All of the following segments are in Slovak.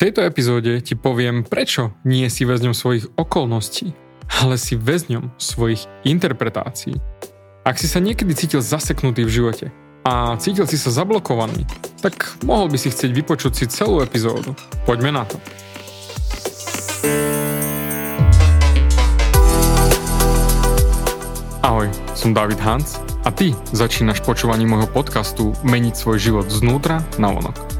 tejto epizóde ti poviem, prečo nie si väzňom svojich okolností, ale si väzňom svojich interpretácií. Ak si sa niekedy cítil zaseknutý v živote a cítil si sa zablokovaný, tak mohol by si chcieť vypočuť si celú epizódu. Poďme na to. Ahoj, som David Hans a ty začínaš počúvaním môjho podcastu Meniť svoj život znútra na vonok.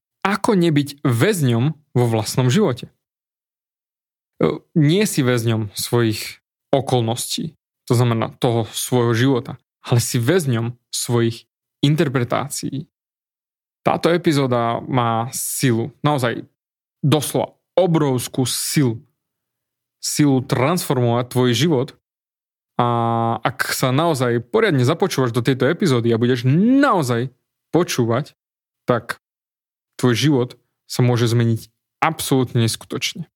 ako nebyť väzňom vo vlastnom živote. E, nie si väzňom svojich okolností, to znamená toho svojho života, ale si väzňom svojich interpretácií. Táto epizóda má silu, naozaj doslova obrovskú silu. Silu transformovať tvoj život a ak sa naozaj poriadne započúvaš do tejto epizódy a budeš naozaj počúvať, tak tvoj život sa môže zmeniť absolútne neskutočne.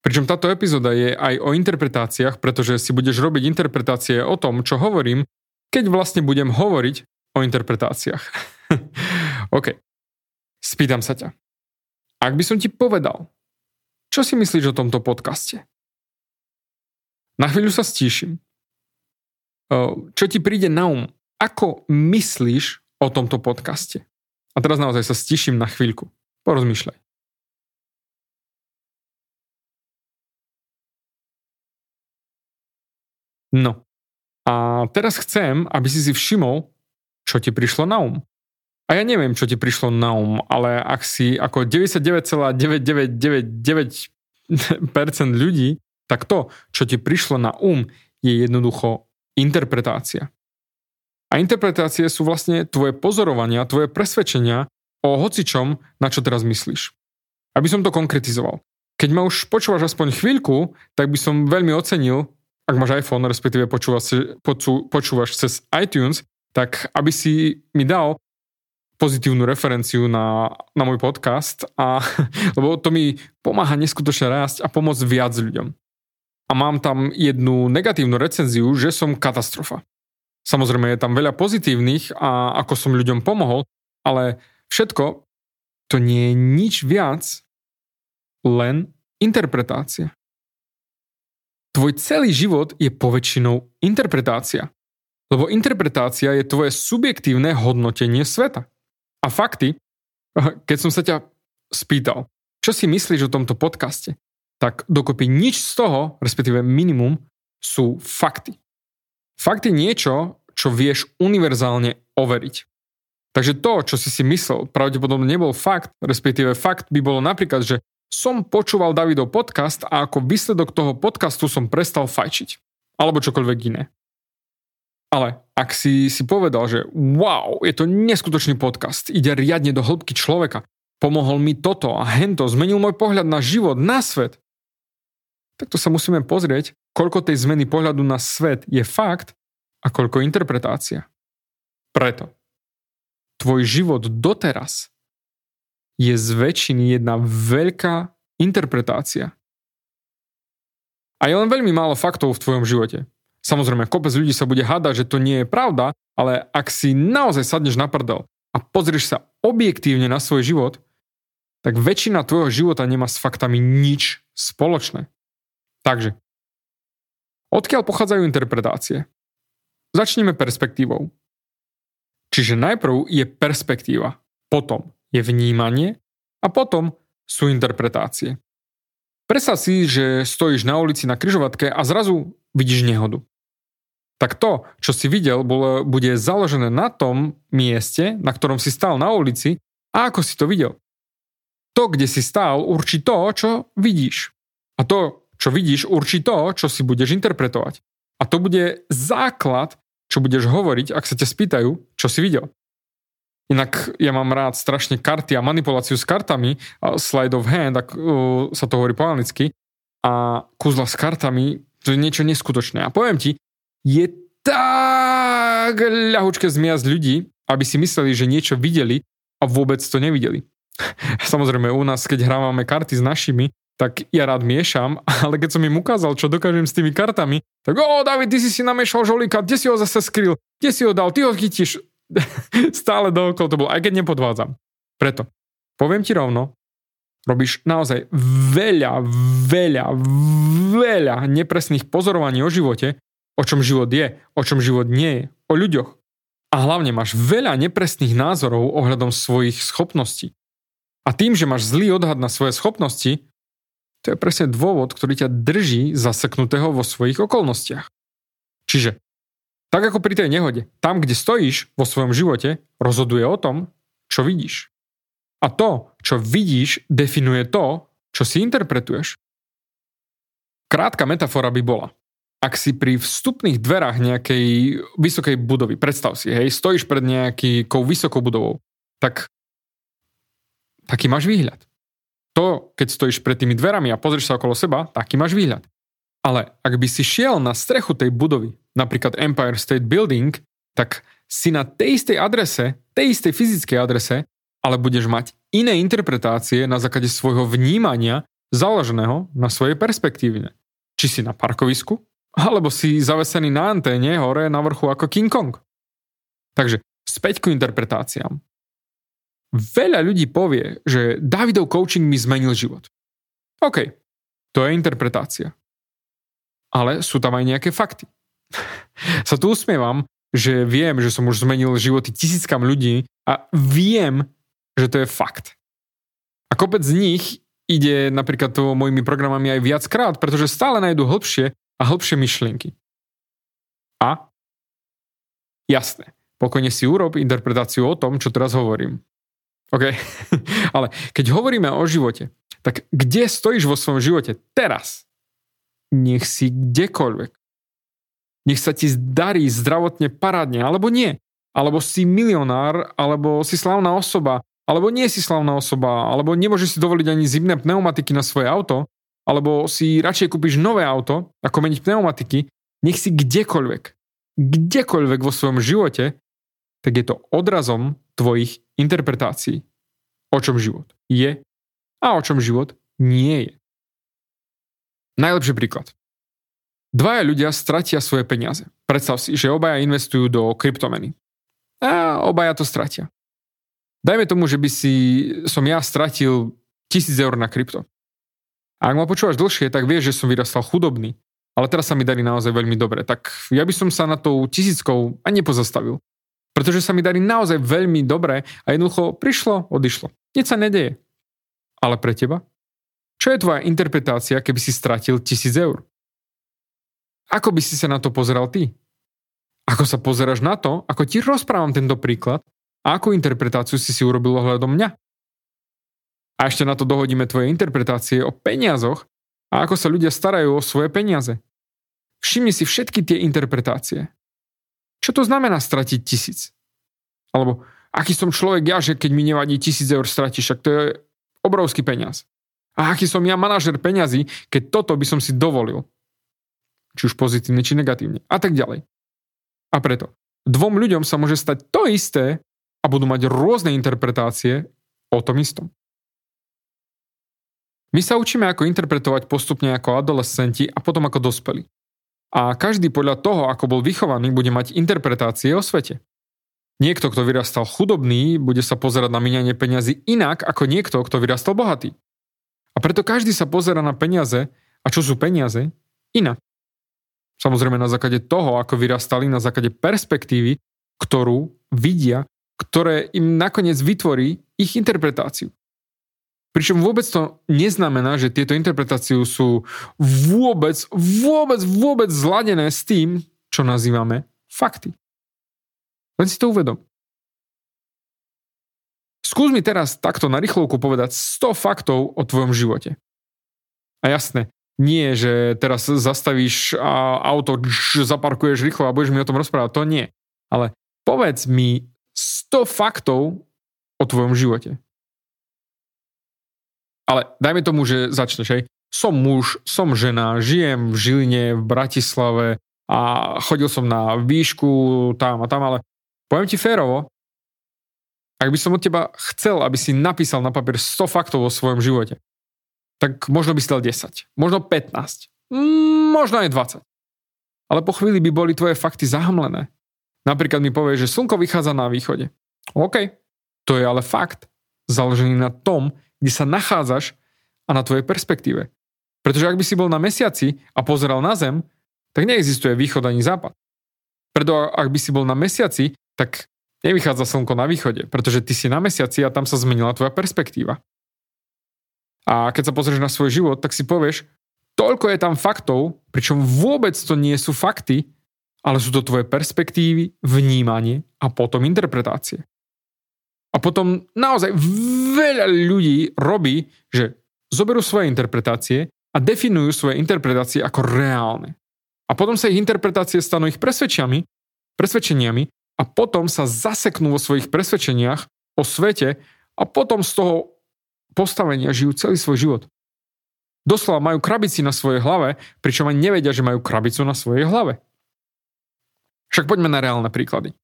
Pričom táto epizóda je aj o interpretáciách, pretože si budeš robiť interpretácie o tom, čo hovorím, keď vlastne budem hovoriť o interpretáciách. OK. Spýtam sa ťa. Ak by som ti povedal, čo si myslíš o tomto podcaste? Na chvíľu sa stíšim. Čo ti príde na um? Ako myslíš o tomto podcaste? A teraz naozaj sa stiším na chvíľku. Porozmýšľaj. No. A teraz chcem, aby si si všimol, čo ti prišlo na um. A ja neviem, čo ti prišlo na um, ale ak si ako 99,9999% ľudí, tak to, čo ti prišlo na um, je jednoducho interpretácia. A interpretácie sú vlastne tvoje pozorovania, tvoje presvedčenia o hocičom, na čo teraz myslíš. Aby som to konkretizoval. Keď ma už počúvaš aspoň chvíľku, tak by som veľmi ocenil, ak máš iPhone, respektíve počúvaš, počú, počúvaš cez iTunes, tak aby si mi dal pozitívnu referenciu na, na môj podcast, a, lebo to mi pomáha neskutočne rásť a pomôcť viac ľuďom. A mám tam jednu negatívnu recenziu, že som katastrofa. Samozrejme je tam veľa pozitívnych a ako som ľuďom pomohol, ale všetko to nie je nič viac, len interpretácia. Tvoj celý život je poväčšinou interpretácia. Lebo interpretácia je tvoje subjektívne hodnotenie sveta. A fakty, keď som sa ťa spýtal, čo si myslíš o tomto podcaste, tak dokopy nič z toho, respektíve minimum, sú fakty. Fakt je niečo, čo vieš univerzálne overiť. Takže to, čo si si myslel, pravdepodobne nebol fakt, respektíve fakt by bolo napríklad, že som počúval Davidov podcast a ako výsledok toho podcastu som prestal fajčiť. Alebo čokoľvek iné. Ale ak si si povedal, že wow, je to neskutočný podcast, ide riadne do hĺbky človeka, pomohol mi toto a hento, zmenil môj pohľad na život, na svet, tak to sa musíme pozrieť, koľko tej zmeny pohľadu na svet je fakt a koľko interpretácia. Preto tvoj život doteraz je z väčšiny jedna veľká interpretácia. A je len veľmi málo faktov v tvojom živote. Samozrejme, kopec ľudí sa bude hádať, že to nie je pravda, ale ak si naozaj sadneš na prdel a pozrieš sa objektívne na svoj život, tak väčšina tvojho života nemá s faktami nič spoločné. Takže, odkiaľ pochádzajú interpretácie? Začneme perspektívou. Čiže najprv je perspektíva, potom je vnímanie a potom sú interpretácie. Predstav si, že stojíš na ulici na kryžovatke a zrazu vidíš nehodu. Tak to, čo si videl, bolo, bude založené na tom mieste, na ktorom si stál na ulici a ako si to videl. To, kde si stál, určí to, čo vidíš. A to, čo vidíš, určí to, čo si budeš interpretovať. A to bude základ, čo budeš hovoriť, ak sa ťa spýtajú, čo si videl. Inak ja mám rád strašne karty a manipuláciu s kartami, slide of hand, ak uh, sa to hovorí po anglicky, a kuzla s kartami, to je niečo neskutočné. A poviem ti, je tak ľahučké zmiasť ľudí, aby si mysleli, že niečo videli a vôbec to nevideli. Samozrejme, u nás, keď hrávame karty s našimi, tak ja rád miešam, ale keď som im ukázal, čo dokážem s tými kartami, tak o, David, ty si si namiešal žolíka, kde si ho zase skryl, kde si ho dal, ty ho chytíš. Stále dookolo to bolo, aj keď nepodvádzam. Preto, poviem ti rovno, robíš naozaj veľa, veľa, veľa nepresných pozorovaní o živote, o čom život je, o čom život nie je, o ľuďoch. A hlavne máš veľa nepresných názorov ohľadom svojich schopností. A tým, že máš zlý odhad na svoje schopnosti, to je presne dôvod, ktorý ťa drží zaseknutého vo svojich okolnostiach. Čiže tak ako pri tej nehode, tam, kde stojíš vo svojom živote, rozhoduje o tom, čo vidíš. A to, čo vidíš, definuje to, čo si interpretuješ. Krátka metafora by bola. Ak si pri vstupných dverách nejakej vysokej budovy, predstav si, hej, stojíš pred nejakou vysokou budovou, tak taký máš výhľad. To, keď stojíš pred tými dverami a pozrieš sa okolo seba, taký máš výhľad. Ale ak by si šiel na strechu tej budovy, napríklad Empire State Building, tak si na tej istej adrese, tej istej fyzickej adrese, ale budeš mať iné interpretácie na základe svojho vnímania založeného na svojej perspektíve. Či si na parkovisku, alebo si zavesený na anténe hore na vrchu ako King Kong. Takže späť ku interpretáciám. Veľa ľudí povie, že Davidov coaching mi zmenil život. OK, to je interpretácia ale sú tam aj nejaké fakty. sa tu usmievam, že viem, že som už zmenil životy tisíckam ľudí a viem, že to je fakt. A kopec z nich ide napríklad to mojimi programami aj viackrát, pretože stále nájdu hĺbšie a hĺbšie myšlienky. A jasné, pokojne si urob interpretáciu o tom, čo teraz hovorím. OK? Ale keď hovoríme o živote, tak kde stojíš vo svojom živote teraz? nech si kdekoľvek. Nech sa ti zdarí zdravotne parádne, alebo nie. Alebo si milionár, alebo si slavná osoba, alebo nie si slavná osoba, alebo nemôžeš si dovoliť ani zimné pneumatiky na svoje auto, alebo si radšej kúpiš nové auto, ako meniť pneumatiky, nech si kdekoľvek, kdekoľvek vo svojom živote, tak je to odrazom tvojich interpretácií. O čom život je a o čom život nie je. Najlepší príklad. Dvaja ľudia stratia svoje peniaze. Predstav si, že obaja investujú do kryptomeny. A obaja to stratia. Dajme tomu, že by si som ja stratil tisíc eur na krypto. A ak ma počúvaš dlhšie, tak vieš, že som vyrastal chudobný. Ale teraz sa mi darí naozaj veľmi dobre. Tak ja by som sa na tou tisíckou ani nepozastavil. Pretože sa mi darí naozaj veľmi dobre a jednoducho prišlo, odišlo. Nič sa nedeje. Ale pre teba? Čo je tvoja interpretácia, keby si stratil tisíc eur? Ako by si sa na to pozeral ty? Ako sa pozeráš na to, ako ti rozprávam tento príklad a akú interpretáciu si si urobil ohľadom mňa? A ešte na to dohodíme tvoje interpretácie o peniazoch a ako sa ľudia starajú o svoje peniaze. Všimni si všetky tie interpretácie. Čo to znamená stratiť tisíc? Alebo aký som človek ja, že keď mi nevadí tisíc eur stratiš, však to je obrovský peniaz. A aký som ja manažer peňazí, keď toto by som si dovolil. Či už pozitívne, či negatívne. A tak ďalej. A preto dvom ľuďom sa môže stať to isté a budú mať rôzne interpretácie o tom istom. My sa učíme, ako interpretovať postupne ako adolescenti a potom ako dospelí. A každý podľa toho, ako bol vychovaný, bude mať interpretácie o svete. Niekto, kto vyrastal chudobný, bude sa pozerať na minianie peňazí inak ako niekto, kto vyrastal bohatý. A preto každý sa pozera na peniaze a čo sú peniaze inak. Samozrejme na základe toho, ako vyrastali, na základe perspektívy, ktorú vidia, ktoré im nakoniec vytvorí ich interpretáciu. Pričom vôbec to neznamená, že tieto interpretácie sú vôbec, vôbec, vôbec zladené s tým, čo nazývame fakty. Len si to uvedom. Skús mi teraz takto na rýchlovku povedať 100 faktov o tvojom živote. A jasné, nie, že teraz zastavíš auto, zaparkuješ rýchlo a budeš mi o tom rozprávať, to nie. Ale povedz mi 100 faktov o tvojom živote. Ale dajme tomu, že začneš, hej. Som muž, som žena, žijem v Žiline, v Bratislave a chodil som na výšku tam a tam, ale poviem ti férovo, ak by som od teba chcel, aby si napísal na papier 100 faktov o svojom živote, tak možno by si dal 10, možno 15, možno aj 20. Ale po chvíli by boli tvoje fakty zahamlené. Napríklad mi povieš, že slnko vychádza na východe. OK, to je ale fakt, založený na tom, kde sa nachádzaš a na tvojej perspektíve. Pretože ak by si bol na mesiaci a pozeral na Zem, tak neexistuje východ ani západ. Preto ak by si bol na mesiaci, tak nevychádza slnko na východe, pretože ty si na mesiaci a tam sa zmenila tvoja perspektíva. A keď sa pozrieš na svoj život, tak si povieš, toľko je tam faktov, pričom vôbec to nie sú fakty, ale sú to tvoje perspektívy, vnímanie a potom interpretácie. A potom naozaj veľa ľudí robí, že zoberú svoje interpretácie a definujú svoje interpretácie ako reálne. A potom sa ich interpretácie stanú ich presvedčiami, presvedčeniami a potom sa zaseknú vo svojich presvedčeniach o svete a potom z toho postavenia žijú celý svoj život. Doslova majú krabici na svojej hlave, pričom ani nevedia, že majú krabicu na svojej hlave. Však poďme na reálne príklady.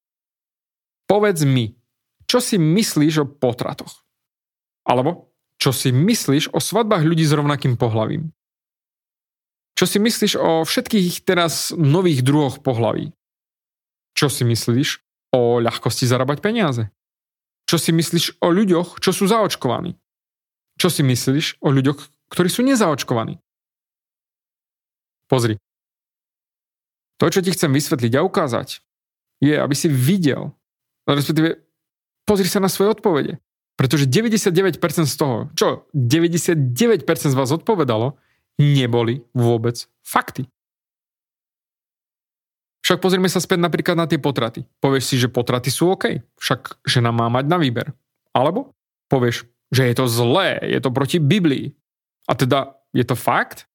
Povedz mi, čo si myslíš o potratoch? Alebo čo si myslíš o svadbách ľudí s rovnakým pohlavím? Čo si myslíš o všetkých teraz nových druhoch pohlaví? Čo si myslíš o ľahkosti zarábať peniaze? Čo si myslíš o ľuďoch, čo sú zaočkovaní? Čo si myslíš o ľuďoch, ktorí sú nezaočkovaní? Pozri. To, čo ti chcem vysvetliť a ukázať, je, aby si videl, respektíve pozri sa na svoje odpovede. Pretože 99% z toho, čo 99% z vás odpovedalo, neboli vôbec fakty. Však pozrieme sa späť napríklad na tie potraty. Povieš si, že potraty sú OK, však žena má mať na výber. Alebo povieš, že je to zlé, je to proti Biblii. A teda je to fakt?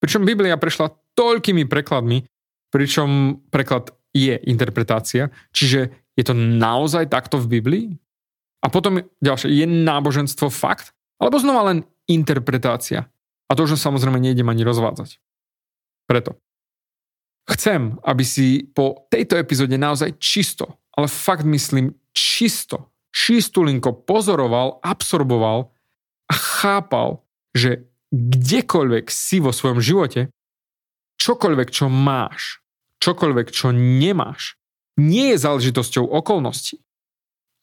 Pričom Biblia prešla toľkými prekladmi, pričom preklad je interpretácia, čiže je to naozaj takto v Biblii? A potom ďalšie, je náboženstvo fakt? Alebo znova len interpretácia? A to už samozrejme nejdem ani rozvádzať. Preto. Chcem, aby si po tejto epizóde naozaj čisto, ale fakt myslím čisto, čistulinko pozoroval, absorboval a chápal, že kdekoľvek si vo svojom živote, čokoľvek, čo máš, čokoľvek, čo nemáš, nie je záležitosťou okolností,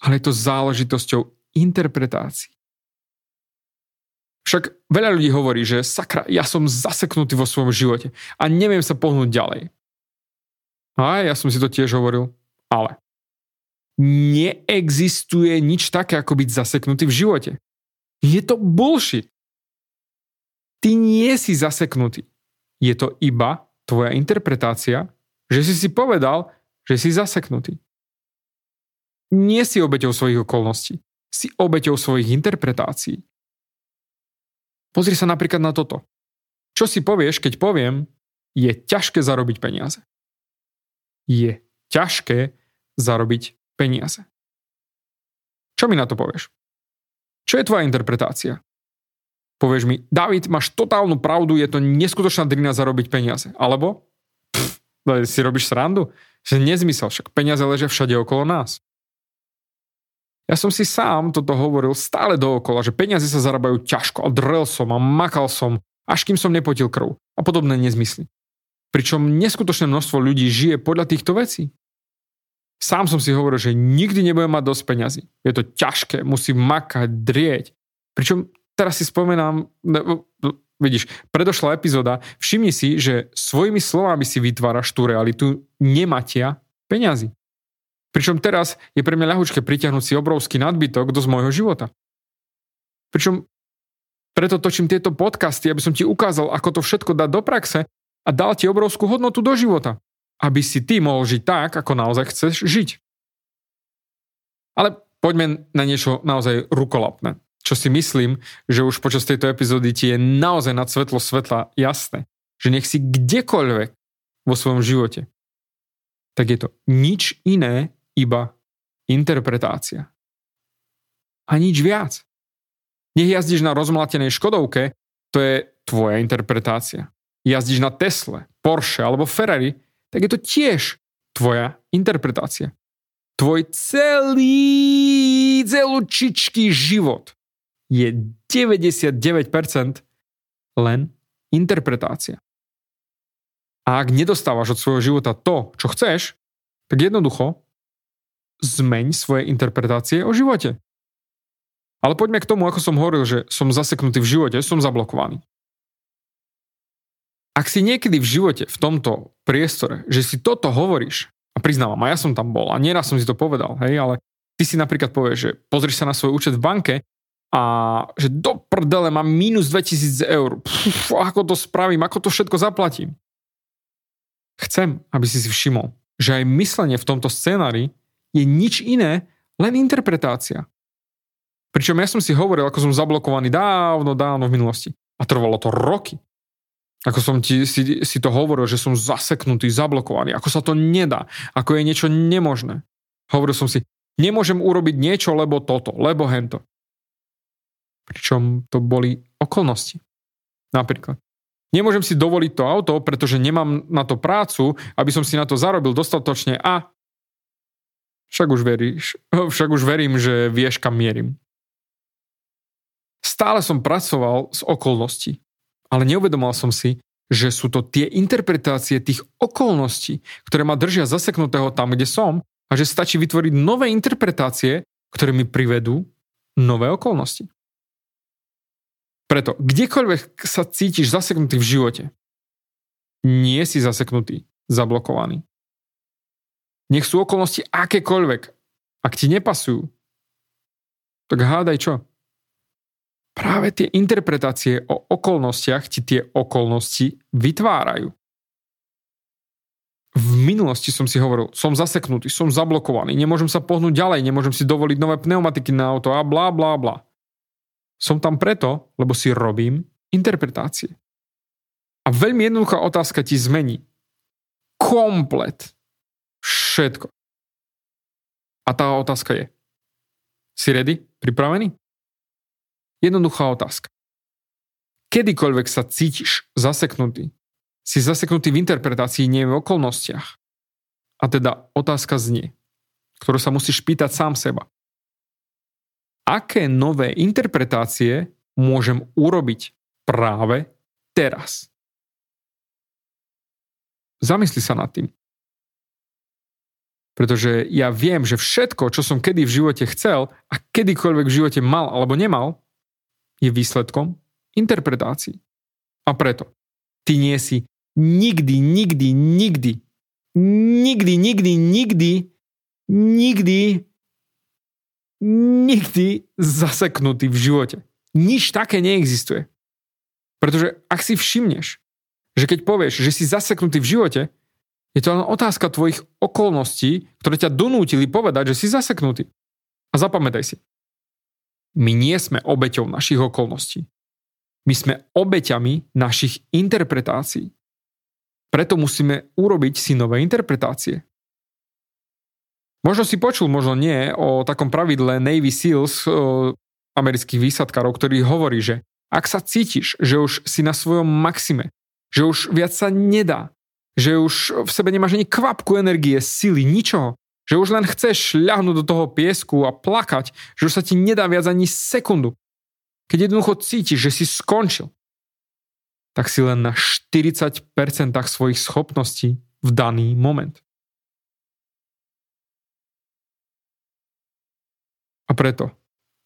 ale je to záležitosťou interpretácií. Však veľa ľudí hovorí, že sakra, ja som zaseknutý vo svojom živote a neviem sa pohnúť ďalej. A ja som si to tiež hovoril, ale neexistuje nič také, ako byť zaseknutý v živote. Je to bullshit. Ty nie si zaseknutý. Je to iba tvoja interpretácia, že si si povedal, že si zaseknutý. Nie si obeťou svojich okolností. Si obeťou svojich interpretácií. Pozri sa napríklad na toto. Čo si povieš, keď poviem, je ťažké zarobiť peniaze. Je ťažké zarobiť peniaze. Čo mi na to povieš? Čo je tvoja interpretácia? Povieš mi, David, máš totálnu pravdu, je to neskutočná drina zarobiť peniaze. Alebo, pff, si robíš srandu? Že nezmysel, však peniaze ležia všade okolo nás. Ja som si sám toto hovoril stále dookola, že peniaze sa zarábajú ťažko a drel som a makal som, až kým som nepotil krv a podobné nezmysly. Pričom neskutočné množstvo ľudí žije podľa týchto vecí. Sám som si hovoril, že nikdy nebudem mať dosť peňazí. Je to ťažké, musím makať, drieť. Pričom teraz si spomenám, vidíš, predošla epizóda, všimni si, že svojimi slovami si vytváraš tú realitu nematia peňazí. Pričom teraz je pre mňa ľahučké pritiahnuť si obrovský nadbytok do z môjho života. Pričom Preto točím tieto podcasty, aby som ti ukázal, ako to všetko dať do praxe a dal ti obrovskú hodnotu do života. Aby si ty mohol žiť tak, ako naozaj chceš žiť. Ale poďme na niečo naozaj rukolapné. Čo si myslím, že už počas tejto epizódy ti je naozaj nad svetlo svetla jasné, že nech si kdekoľvek vo svojom živote, tak je to nič iné, iba interpretácia. A nič viac. Nech jazdíš na rozmlatenej Škodovke, to je tvoja interpretácia. Jazdíš na Tesle, Porsche alebo Ferrari, tak je to tiež tvoja interpretácia. Tvoj celý celúčičký život je 99% len interpretácia. A ak nedostávaš od svojho života to, čo chceš, tak jednoducho zmeň svoje interpretácie o živote. Ale poďme k tomu, ako som hovoril, že som zaseknutý v živote, som zablokovaný. Ak si niekedy v živote, v tomto priestore, že si toto hovoríš, a priznávam, a ja som tam bol, a nieraz som si to povedal, hej, ale ty si napríklad povieš, že pozrieš sa na svoj účet v banke a že do prdele mám minus 2000 eur. Pff, ako to spravím, ako to všetko zaplatím. Chcem, aby si si všimol, že aj myslenie v tomto scénári je nič iné, len interpretácia. Pričom ja som si hovoril, ako som zablokovaný dávno, dávno v minulosti. A trvalo to roky. Ako som ti, si, si to hovoril, že som zaseknutý, zablokovaný. Ako sa to nedá. Ako je niečo nemožné. Hovoril som si, nemôžem urobiť niečo, lebo toto, lebo hento. Pričom to boli okolnosti. Napríklad. Nemôžem si dovoliť to auto, pretože nemám na to prácu, aby som si na to zarobil dostatočne a však už, veríš, však už verím, že vieš, kam mierim. Stále som pracoval s okolností, ale neuvedomal som si, že sú to tie interpretácie tých okolností, ktoré ma držia zaseknutého tam, kde som a že stačí vytvoriť nové interpretácie, ktoré mi privedú nové okolnosti. Preto, kdekoľvek sa cítiš zaseknutý v živote, nie si zaseknutý, zablokovaný. Nech sú okolnosti akékoľvek. Ak ti nepasujú, tak hádaj čo? Práve tie interpretácie o okolnostiach ti tie okolnosti vytvárajú. V minulosti som si hovoril, som zaseknutý, som zablokovaný, nemôžem sa pohnúť ďalej, nemôžem si dovoliť nové pneumatiky na auto a blá, blá, blá. Som tam preto, lebo si robím interpretácie. A veľmi jednoduchá otázka ti zmení komplet všetko. A tá otázka je, si ready? Pripravený? Jednoduchá otázka. Kedykoľvek sa cítiš zaseknutý, si zaseknutý v interpretácii, nie v okolnostiach. A teda otázka znie, ktorú sa musíš pýtať sám seba aké nové interpretácie môžem urobiť práve teraz. Zamysli sa nad tým. Pretože ja viem, že všetko, čo som kedy v živote chcel a kedykoľvek v živote mal alebo nemal, je výsledkom interpretácií. A preto ty nie si nikdy, nikdy, nikdy, nikdy, nikdy, nikdy, nikdy nikdy zaseknutý v živote. Nič také neexistuje. Pretože ak si všimneš, že keď povieš, že si zaseknutý v živote, je to len otázka tvojich okolností, ktoré ťa donútili povedať, že si zaseknutý. A zapamätaj si, my nie sme obeťou našich okolností. My sme obeťami našich interpretácií. Preto musíme urobiť si nové interpretácie. Možno si počul, možno nie, o takom pravidle Navy SEALs, amerických výsadkárov, ktorý hovorí, že ak sa cítiš, že už si na svojom maxime, že už viac sa nedá, že už v sebe nemáš ani kvapku energie, sily, ničoho, že už len chceš šľahnuť do toho piesku a plakať, že už sa ti nedá viac ani sekundu. Keď jednoducho cítiš, že si skončil, tak si len na 40% svojich schopností v daný moment. A preto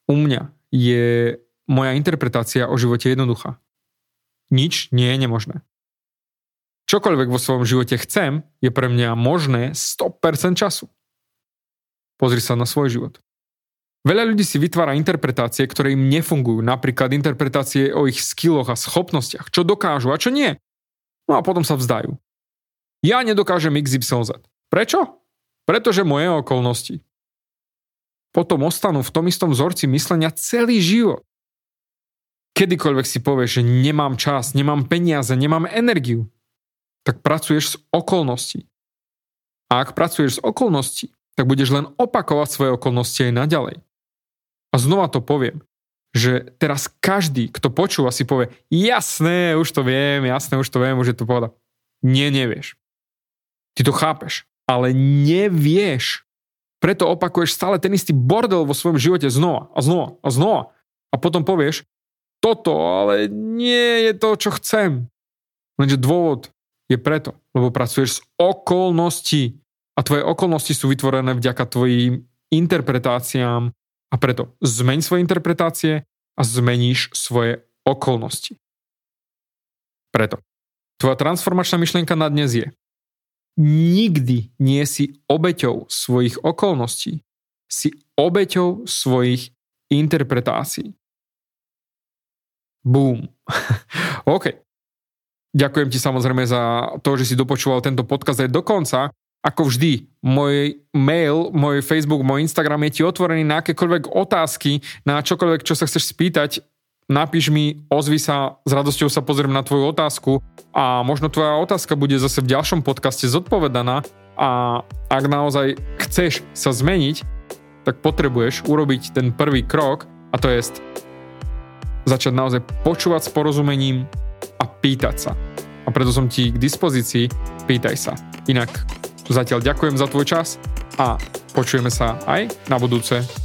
u mňa je moja interpretácia o živote jednoduchá. Nič nie je nemožné. Čokoľvek vo svojom živote chcem, je pre mňa možné 100% času. Pozri sa na svoj život. Veľa ľudí si vytvára interpretácie, ktoré im nefungujú, napríklad interpretácie o ich skilloch a schopnostiach, čo dokážu a čo nie. No a potom sa vzdajú. Ja nedokážem XYZ. Prečo? Pretože moje okolnosti. Potom ostanú v tom istom vzorci myslenia celý život. Kedykoľvek si povieš, že nemám čas, nemám peniaze, nemám energiu, tak pracuješ z okolností. A ak pracuješ z okolností, tak budeš len opakovať svoje okolnosti aj naďalej. A znova to poviem, že teraz každý, kto počúva, si povie, jasné, už to viem, jasné, už to viem, už je to povedať. Nie, nevieš. Ty to chápeš, ale nevieš. Preto opakuješ stále ten istý bordel vo svojom živote znova a znova a znova. A potom povieš, toto, ale nie je to, čo chcem. Lenže dôvod je preto, lebo pracuješ z okolností. A tvoje okolnosti sú vytvorené vďaka tvojim interpretáciám, a preto zmeň svoje interpretácie a zmeníš svoje okolnosti. Preto. Tvoja transformačná myšlienka na dnes je nikdy nie si obeťou svojich okolností, si obeťou svojich interpretácií. Boom. OK. Ďakujem ti samozrejme za to, že si dopočúval tento podcast aj do konca ako vždy, môj mail, môj Facebook, môj Instagram je ti otvorený na akékoľvek otázky, na čokoľvek, čo sa chceš spýtať, napíš mi, ozvi sa, s radosťou sa pozriem na tvoju otázku a možno tvoja otázka bude zase v ďalšom podcaste zodpovedaná a ak naozaj chceš sa zmeniť, tak potrebuješ urobiť ten prvý krok a to je začať naozaj počúvať s porozumením a pýtať sa. A preto som ti k dispozícii, pýtaj sa. Inak Zatiaľ ďakujem za tvoj čas a počujeme sa aj na budúce.